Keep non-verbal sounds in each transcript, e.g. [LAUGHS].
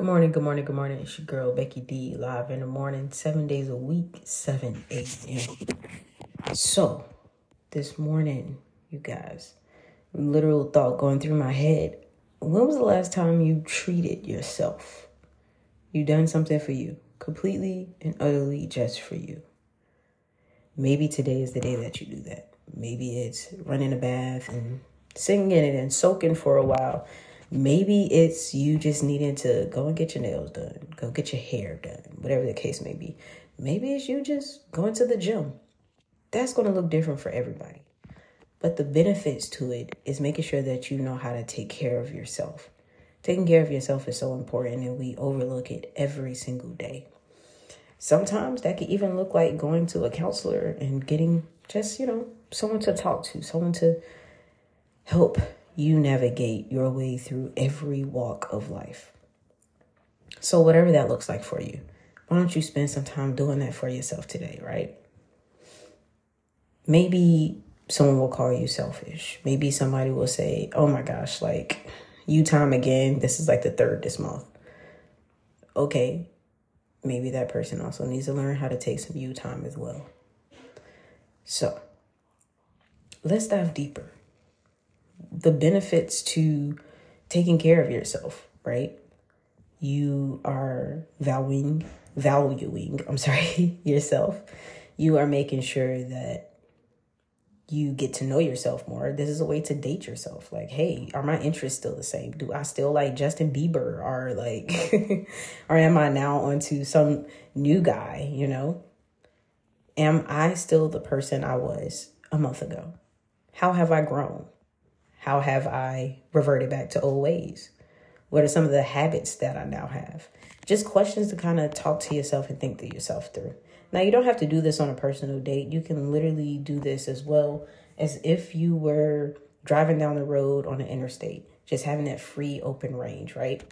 Good morning, good morning, good morning. It's your girl Becky D live in the morning, seven days a week, 7 a.m. So, this morning, you guys, literal thought going through my head. When was the last time you treated yourself? You done something for you, completely and utterly just for you. Maybe today is the day that you do that. Maybe it's running a bath and singing it and soaking for a while Maybe it's you just needing to go and get your nails done, go get your hair done, whatever the case may be. Maybe it's you just going to the gym. That's going to look different for everybody. But the benefits to it is making sure that you know how to take care of yourself. Taking care of yourself is so important and we overlook it every single day. Sometimes that could even look like going to a counselor and getting just, you know, someone to talk to, someone to help you navigate your way through every walk of life. So, whatever that looks like for you, why don't you spend some time doing that for yourself today, right? Maybe someone will call you selfish. Maybe somebody will say, oh my gosh, like you time again. This is like the third this month. Okay, maybe that person also needs to learn how to take some you time as well. So, let's dive deeper the benefits to taking care of yourself, right? You are valuing, valuing, I'm sorry, [LAUGHS] yourself. You are making sure that you get to know yourself more. This is a way to date yourself. Like, hey, are my interests still the same? Do I still like Justin Bieber or like [LAUGHS] or am I now onto some new guy, you know? Am I still the person I was a month ago? How have I grown? How have I reverted back to old ways? What are some of the habits that I now have? Just questions to kind of talk to yourself and think to yourself through. Now, you don't have to do this on a personal date. You can literally do this as well as if you were driving down the road on an interstate, just having that free open range, right?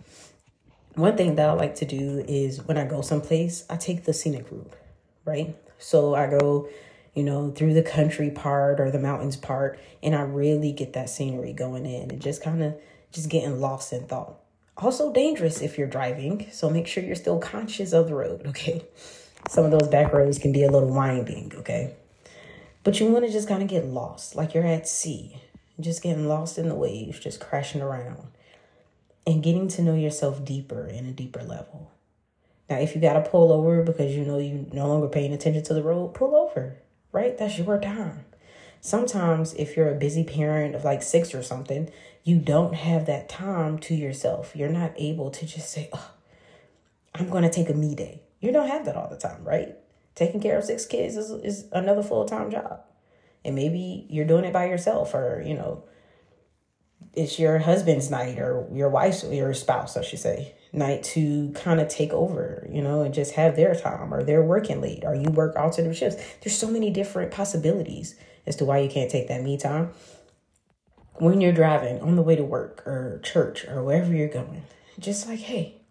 One thing that I like to do is when I go someplace, I take the scenic route, right? So I go you know, through the country part or the mountains part. And I really get that scenery going in and just kind of just getting lost in thought. Also dangerous if you're driving. So make sure you're still conscious of the road, okay? Some of those back roads can be a little winding, okay? But you want to just kind of get lost, like you're at sea, just getting lost in the waves, just crashing around and getting to know yourself deeper in a deeper level. Now, if you got to pull over because you know you're no longer paying attention to the road, pull over right? That's your time. Sometimes, if you're a busy parent of like six or something, you don't have that time to yourself. You're not able to just say, oh, I'm going to take a me day. You don't have that all the time, right? Taking care of six kids is, is another full time job. And maybe you're doing it by yourself, or, you know, it's your husband's night or your wife's or your spouse, I should say, night to kind of take over, you know, and just have their time or they're working late or you work alternate shifts. There's so many different possibilities as to why you can't take that me time. When you're driving on the way to work or church or wherever you're going, just like, hey,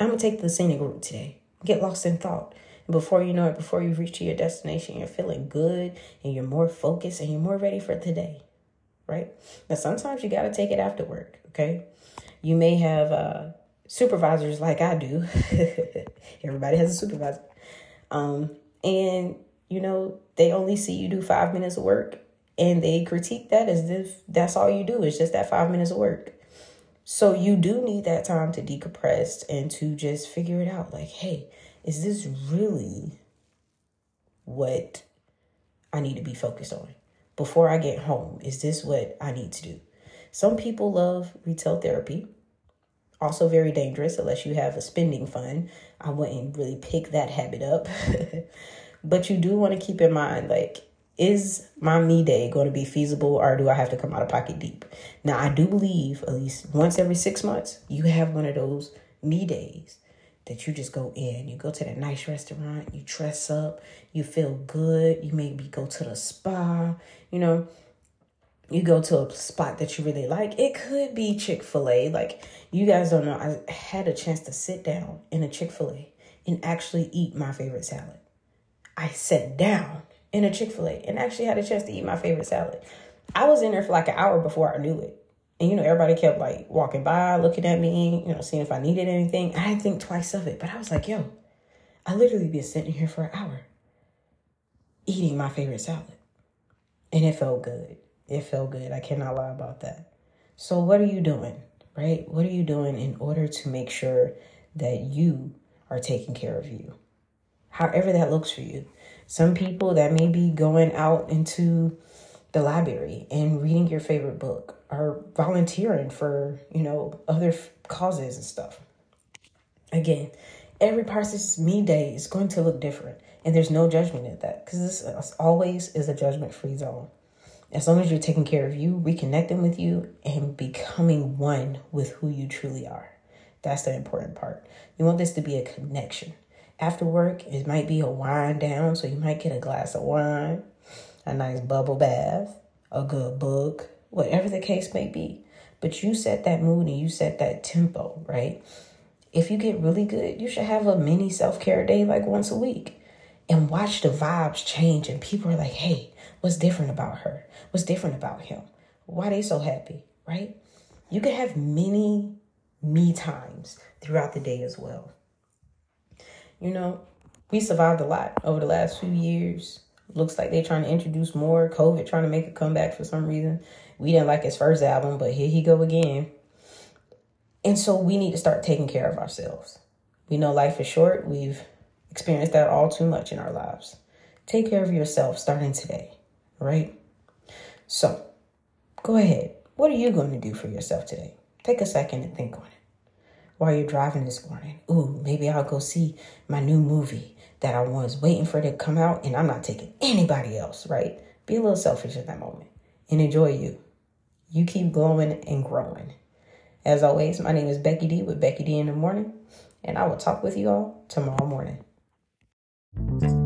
I'm gonna take the scenic route today. Get lost in thought. And before you know it, before you reach to your destination, you're feeling good and you're more focused and you're more ready for today. Right? Now sometimes you gotta take it after work, okay? You may have uh supervisors like I do. [LAUGHS] Everybody has a supervisor. Um, and, you know, they only see you do five minutes of work and they critique that as if that's all you do is just that five minutes of work. So you do need that time to decompress and to just figure it out. Like, hey, is this really what I need to be focused on before I get home? Is this what I need to do? Some people love retail therapy also very dangerous unless you have a spending fund. I wouldn't really pick that habit up. [LAUGHS] but you do want to keep in mind like is my me day going to be feasible or do I have to come out of pocket deep? Now, I do believe at least once every six months, you have one of those me days that you just go in. You go to that nice restaurant, you dress up, you feel good, you maybe go to the spa, you know, you go to a spot that you really like. It could be Chick fil A. Like, you guys don't know, I had a chance to sit down in a Chick fil A and actually eat my favorite salad. I sat down in a Chick fil A and actually had a chance to eat my favorite salad. I was in there for like an hour before I knew it. And you know, everybody kept like walking by, looking at me, you know, seeing if I needed anything. I didn't think twice of it, but I was like, yo, I literally been sitting here for an hour eating my favorite salad. And it felt good. It felt good. I cannot lie about that. So, what are you doing, right? What are you doing in order to make sure that you are taking care of you? However, that looks for you. Some people that may be going out into the library and reading your favorite book or volunteering for, you know, other causes and stuff. Again, every person's me day is going to look different. And there's no judgment in that because this always is a judgment free zone. As long as you're taking care of you, reconnecting with you, and becoming one with who you truly are. That's the important part. You want this to be a connection. After work, it might be a wind down, so you might get a glass of wine, a nice bubble bath, a good book, whatever the case may be. But you set that mood and you set that tempo, right? If you get really good, you should have a mini self care day like once a week and watch the vibes change. And people are like, hey, what's different about her? What's different about him? Why they so happy, right? You can have many me times throughout the day as well. You know, we survived a lot over the last few years. Looks like they're trying to introduce more. COVID trying to make a comeback for some reason. We didn't like his first album, but here he go again. And so we need to start taking care of ourselves. We know life is short. We've experienced that all too much in our lives. Take care of yourself starting today, right? So go ahead. What are you going to do for yourself today? Take a second and think on it. While you're driving this morning, ooh, maybe I'll go see my new movie that I was waiting for to come out and I'm not taking anybody else, right? Be a little selfish in that moment and enjoy you. You keep glowing and growing. As always, my name is Becky D with Becky D in the morning, and I will talk with you all tomorrow morning thank you